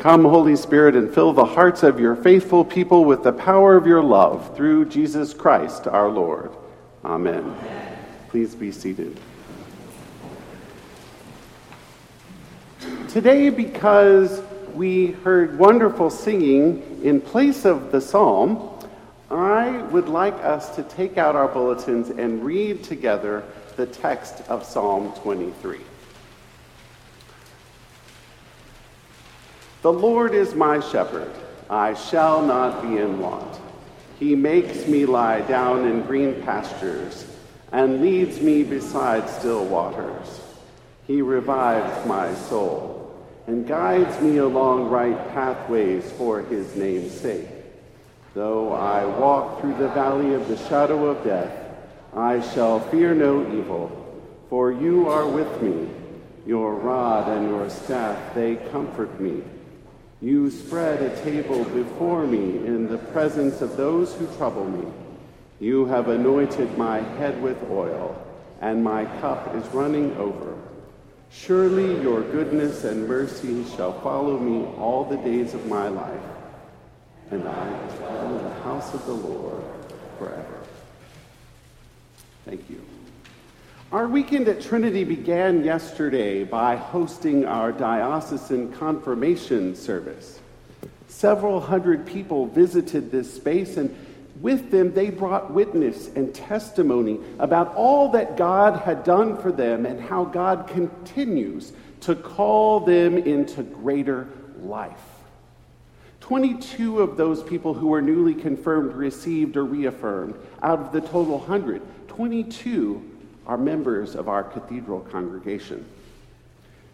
Come, Holy Spirit, and fill the hearts of your faithful people with the power of your love through Jesus Christ our Lord. Amen. Please be seated. Today, because we heard wonderful singing in place of the psalm, I would like us to take out our bulletins and read together the text of Psalm 23. The Lord is my shepherd, I shall not be in want. He makes me lie down in green pastures and leads me beside still waters. He revives my soul and guides me along right pathways for his name's sake. Though I walk through the valley of the shadow of death, I shall fear no evil, for you are with me. Your rod and your staff, they comfort me. You spread a table before me in the presence of those who trouble me. You have anointed my head with oil, and my cup is running over. Surely your goodness and mercy shall follow me all the days of my life, and I will dwell in the house of the Lord forever. Thank you. Our weekend at Trinity began yesterday by hosting our diocesan confirmation service. Several hundred people visited this space, and with them, they brought witness and testimony about all that God had done for them and how God continues to call them into greater life. 22 of those people who were newly confirmed received or reaffirmed. Out of the total 100, 22 are members of our cathedral congregation.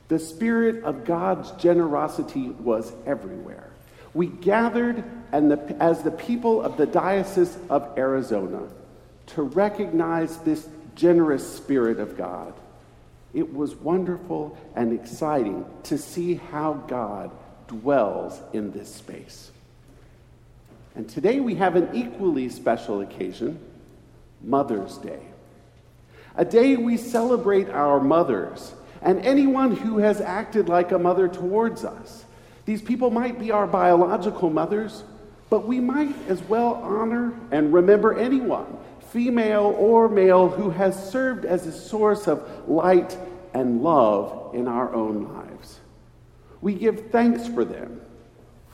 The Spirit of God's generosity was everywhere. We gathered and the, as the people of the Diocese of Arizona to recognize this generous Spirit of God. It was wonderful and exciting to see how God dwells in this space. And today we have an equally special occasion Mother's Day a day we celebrate our mothers and anyone who has acted like a mother towards us. These people might be our biological mothers, but we might as well honor and remember anyone, female or male, who has served as a source of light and love in our own lives. We give thanks for them,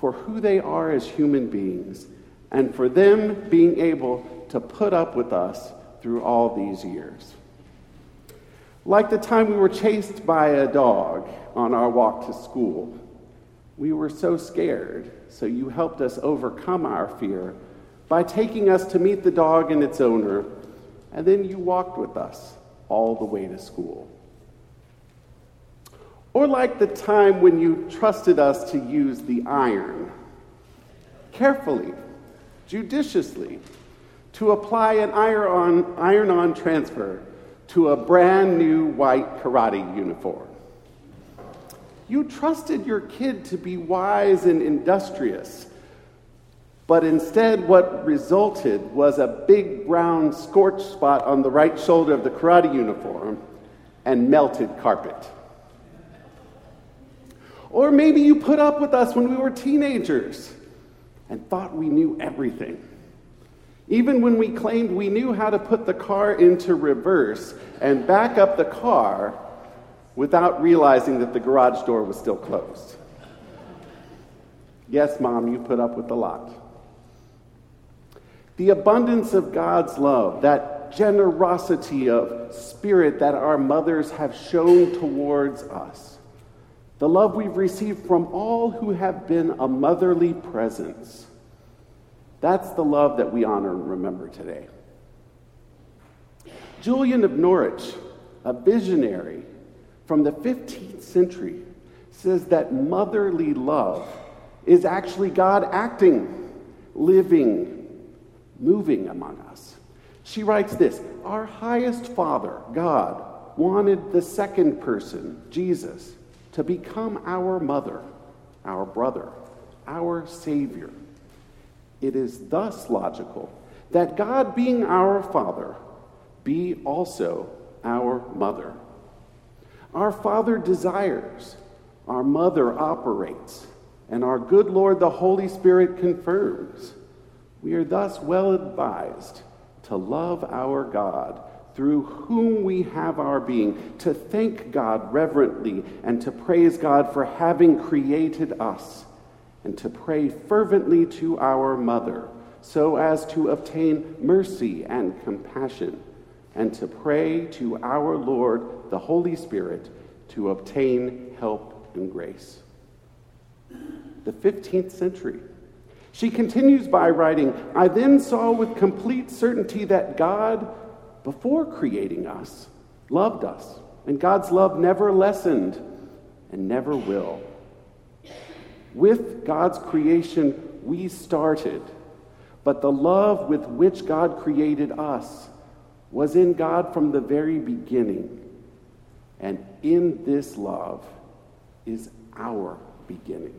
for who they are as human beings, and for them being able to put up with us through all these years. Like the time we were chased by a dog on our walk to school. We were so scared, so you helped us overcome our fear by taking us to meet the dog and its owner, and then you walked with us all the way to school. Or like the time when you trusted us to use the iron, carefully, judiciously, to apply an iron on transfer to a brand new white karate uniform. You trusted your kid to be wise and industrious, but instead, what resulted was a big brown scorch spot on the right shoulder of the karate uniform and melted carpet. Or maybe you put up with us when we were teenagers and thought we knew everything. Even when we claimed we knew how to put the car into reverse and back up the car without realizing that the garage door was still closed. Yes, Mom, you put up with a lot. The abundance of God's love, that generosity of spirit that our mothers have shown towards us, the love we've received from all who have been a motherly presence that's the love that we honor and remember today. Julian of Norwich, a visionary from the 15th century, says that motherly love is actually God acting, living, moving among us. She writes this Our highest Father, God, wanted the second person, Jesus, to become our mother, our brother, our Savior. It is thus logical that God, being our Father, be also our mother. Our Father desires, our mother operates. and our good Lord the Holy Spirit confirms. We are thus well advised to love our God, through whom we have our being, to thank God reverently, and to praise God for having created us, and to pray fervently to our Mother, so as to obtain mercy and compassion, and to pray to our Lord, the Holy Spirit, to obtain help and grace. The 15th century. She continues by writing I then saw with complete certainty that God, before creating us, loved us, and God's love never lessened and never will. With God's creation, we started, but the love with which God created us was in God from the very beginning. And in this love is our beginning.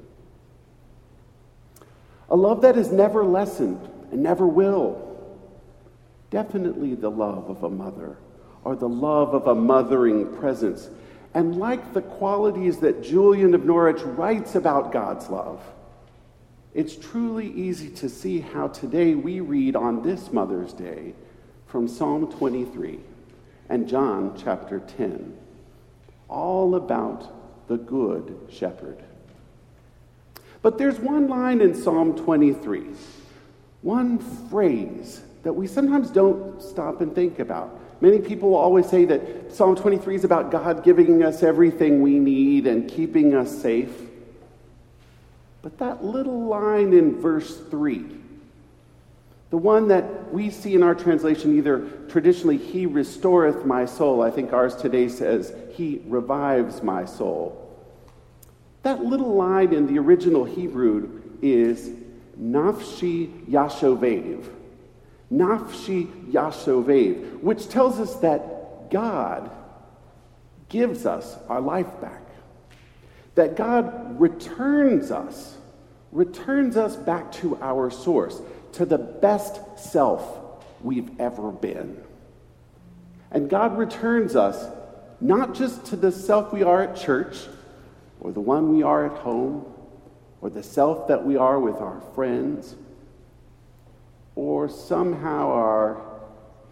A love that is never lessened and never will. Definitely the love of a mother or the love of a mothering presence. And like the qualities that Julian of Norwich writes about God's love, it's truly easy to see how today we read on this Mother's Day from Psalm 23 and John chapter 10, all about the Good Shepherd. But there's one line in Psalm 23, one phrase that we sometimes don't stop and think about. Many people will always say that Psalm 23 is about God giving us everything we need and keeping us safe. But that little line in verse 3, the one that we see in our translation, either traditionally, He restoreth my soul, I think ours today says, He revives my soul. That little line in the original Hebrew is nafshi yashovev. Nafshi yashovev, which tells us that God gives us our life back. That God returns us, returns us back to our source, to the best self we've ever been. And God returns us not just to the self we are at church, or the one we are at home, or the self that we are with our friends, or somehow our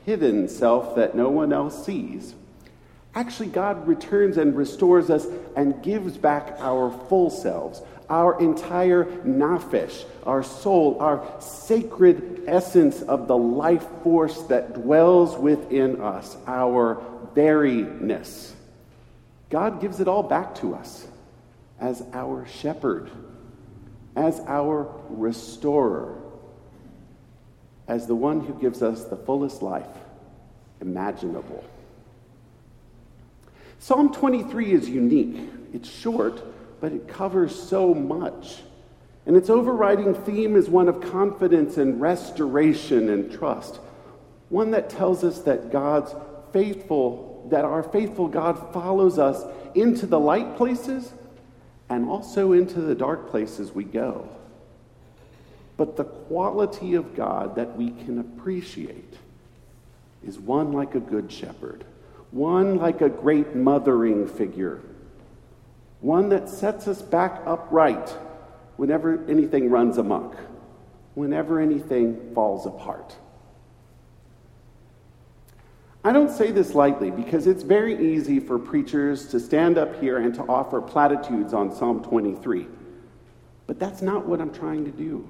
hidden self that no one else sees. Actually, God returns and restores us and gives back our full selves, our entire nafesh, our soul, our sacred essence of the life force that dwells within us, our veryness. God gives it all back to us as our shepherd, as our restorer, as the one who gives us the fullest life imaginable. Psalm 23 is unique. It's short, but it covers so much. And its overriding theme is one of confidence and restoration and trust. One that tells us that God's faithful, that our faithful God follows us into the light places and also into the dark places we go. But the quality of God that we can appreciate is one like a good shepherd, one like a great mothering figure, one that sets us back upright whenever anything runs amok, whenever anything falls apart. I don't say this lightly because it's very easy for preachers to stand up here and to offer platitudes on Psalm 23. But that's not what I'm trying to do.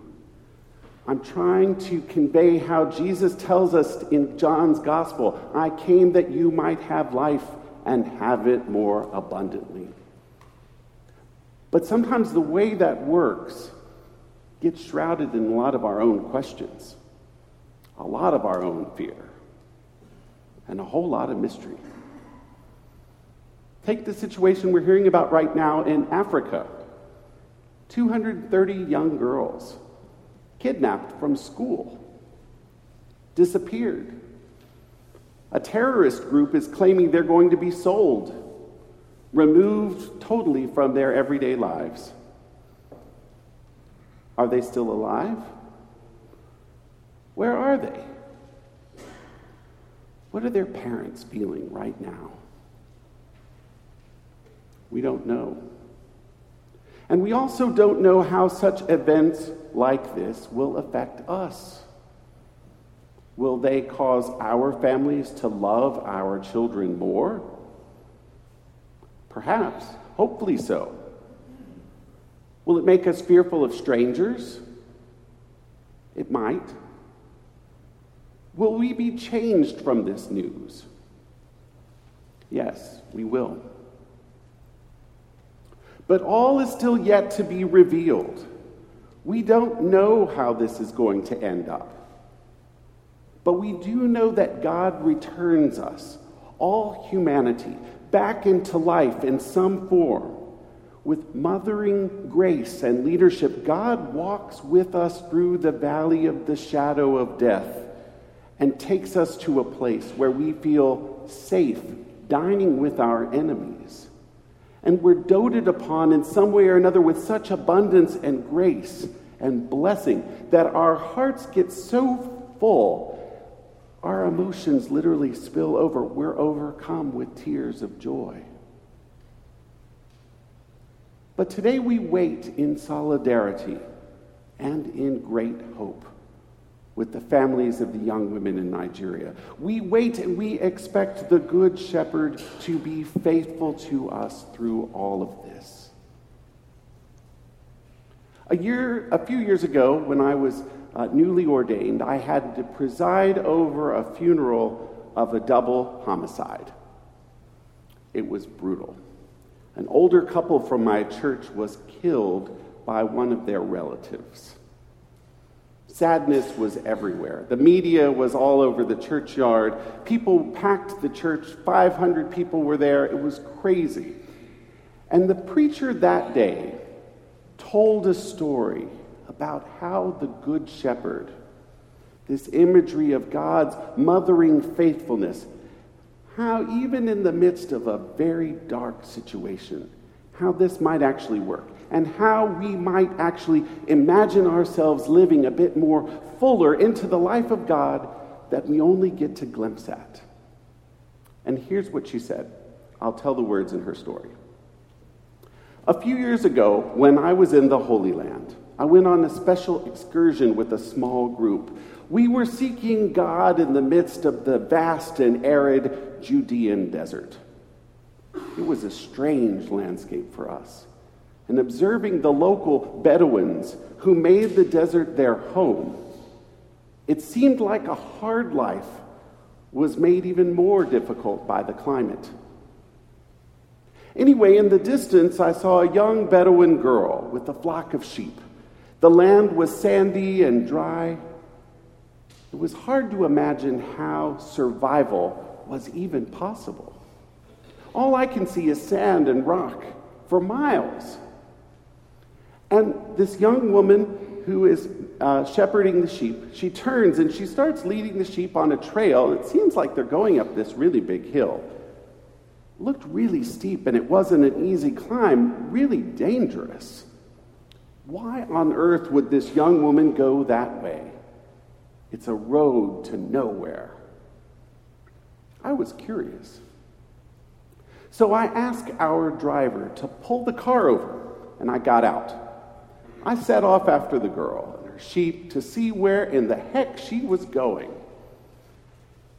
I'm trying to convey how Jesus tells us in John's gospel I came that you might have life and have it more abundantly. But sometimes the way that works gets shrouded in a lot of our own questions, a lot of our own fear and a whole lot of mystery. Take the situation we're hearing about right now in Africa 230 young girls kidnapped from school, disappeared. A terrorist group is claiming they're going to be sold, removed totally from their everyday lives. Are they still alive? Where are they? What are their parents feeling right now? We don't know. And we also don't know how such events like this will affect us. Will they cause our families to love our children more? Perhaps, hopefully so. Will it make us fearful of strangers? It might. Will we be changed from this news? Yes, we will. But all is still yet to be revealed. We don't know how this is going to end up. But we do know that God returns us, all humanity, back into life in some form. With mothering grace and leadership, God walks with us through the valley of the shadow of death and takes us to a place where we feel safe dining with our enemies. And we're doted upon in some way or another with such abundance and grace and blessing that our hearts get so full, our emotions literally spill over. We're overcome with tears of joy. But today we wait in solidarity and in great hope with the families of the young women in Nigeria. We wait and we expect the Good Shepherd to be faithful to us through all of this. A year, a few years ago, when I was uh, newly ordained, I had to preside over a funeral of a double homicide. It was brutal. An older couple from my church was killed by one of their relatives. Sadness was everywhere. The media was all over the churchyard. People packed the church. 500 people were there. It was crazy. And the preacher that day told a story about how the Good Shepherd, this imagery of God's mothering faithfulness, how even in the midst of a very dark situation, how this might actually work, and how we might actually imagine ourselves living a bit more fuller into the life of God that we only get to glimpse at. And here's what she said. I'll tell the words in her story. A few years ago, when I was in the Holy Land, I went on a special excursion with a small group. We were seeking God in the midst of the vast and arid Judean desert. It was a strange landscape for us. And observing the local Bedouins who made the desert their home, it seemed like a hard life was made even more difficult by the climate. Anyway, in the distance, I saw a young Bedouin girl with a flock of sheep. The land was sandy and dry. It was hard to imagine how survival was even possible. All I can see is sand and rock for miles. And this young woman who is uh, shepherding the sheep, she turns and she starts leading the sheep on a trail. It seems like they're going up this really big hill. It looked really steep and it wasn't an easy climb, really dangerous. Why on earth would this young woman go that way? It's a road to nowhere. I was curious. So I asked our driver to pull the car over, and I got out. I set off after the girl and her sheep to see where in the heck she was going.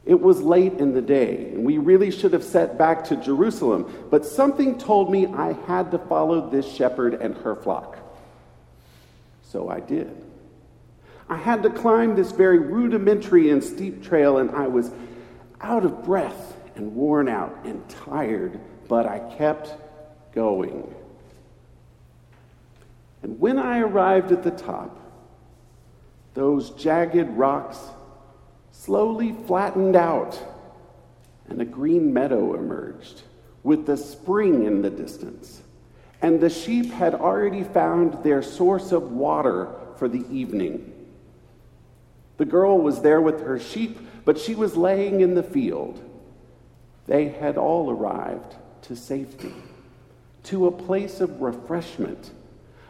It was late in the day, and we really should have set back to Jerusalem, but something told me I had to follow this shepherd and her flock. So I did. I had to climb this very rudimentary and steep trail, and I was out of breath and worn out and tired, but I kept going. And when I arrived at the top, those jagged rocks slowly flattened out, and a green meadow emerged with the spring in the distance and the sheep had already found their source of water for the evening. The girl was there with her sheep, but she was laying in the field. They had all arrived to safety, to a place of refreshment,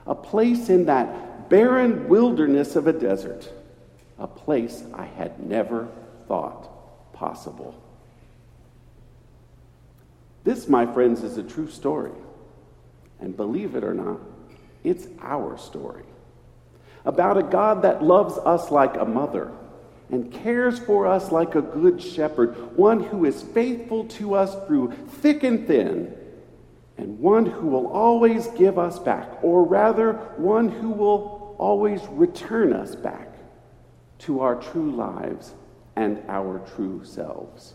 a place in that barren wilderness of a desert, a place I had never thought possible. This, my friends, is a true story. And believe it or not, It's our story. About a God that loves us like a mother and cares for us like a good shepherd, one who is faithful to us through thick and thin, and one who will always give us back, or rather, one who will always return us back to our true lives and our true selves.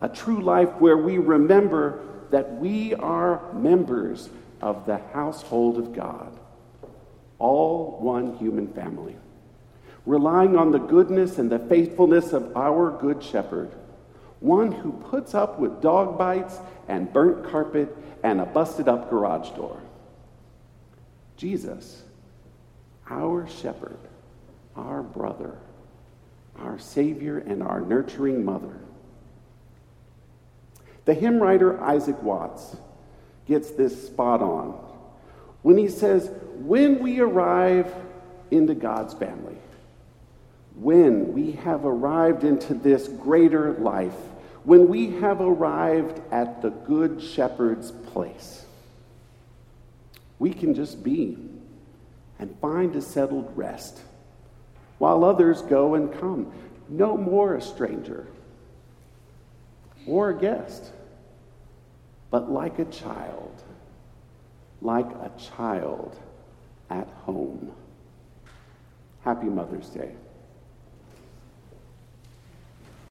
A true life where we remember that we are members of the household of God, all one human family, relying on the goodness and the faithfulness of our Good Shepherd, one who puts up with dog bites and burnt carpet and a busted up garage door. Jesus, our shepherd, our brother, our Savior, and our nurturing mother. The hymn writer Isaac Watts gets this spot on when he says, When we arrive into God's family, when we have arrived into this greater life, when we have arrived at the Good Shepherd's place, we can just be and find a settled rest while others go and come. No more a stranger or a guest, but like a child, like a child at home. Happy Mother's Day.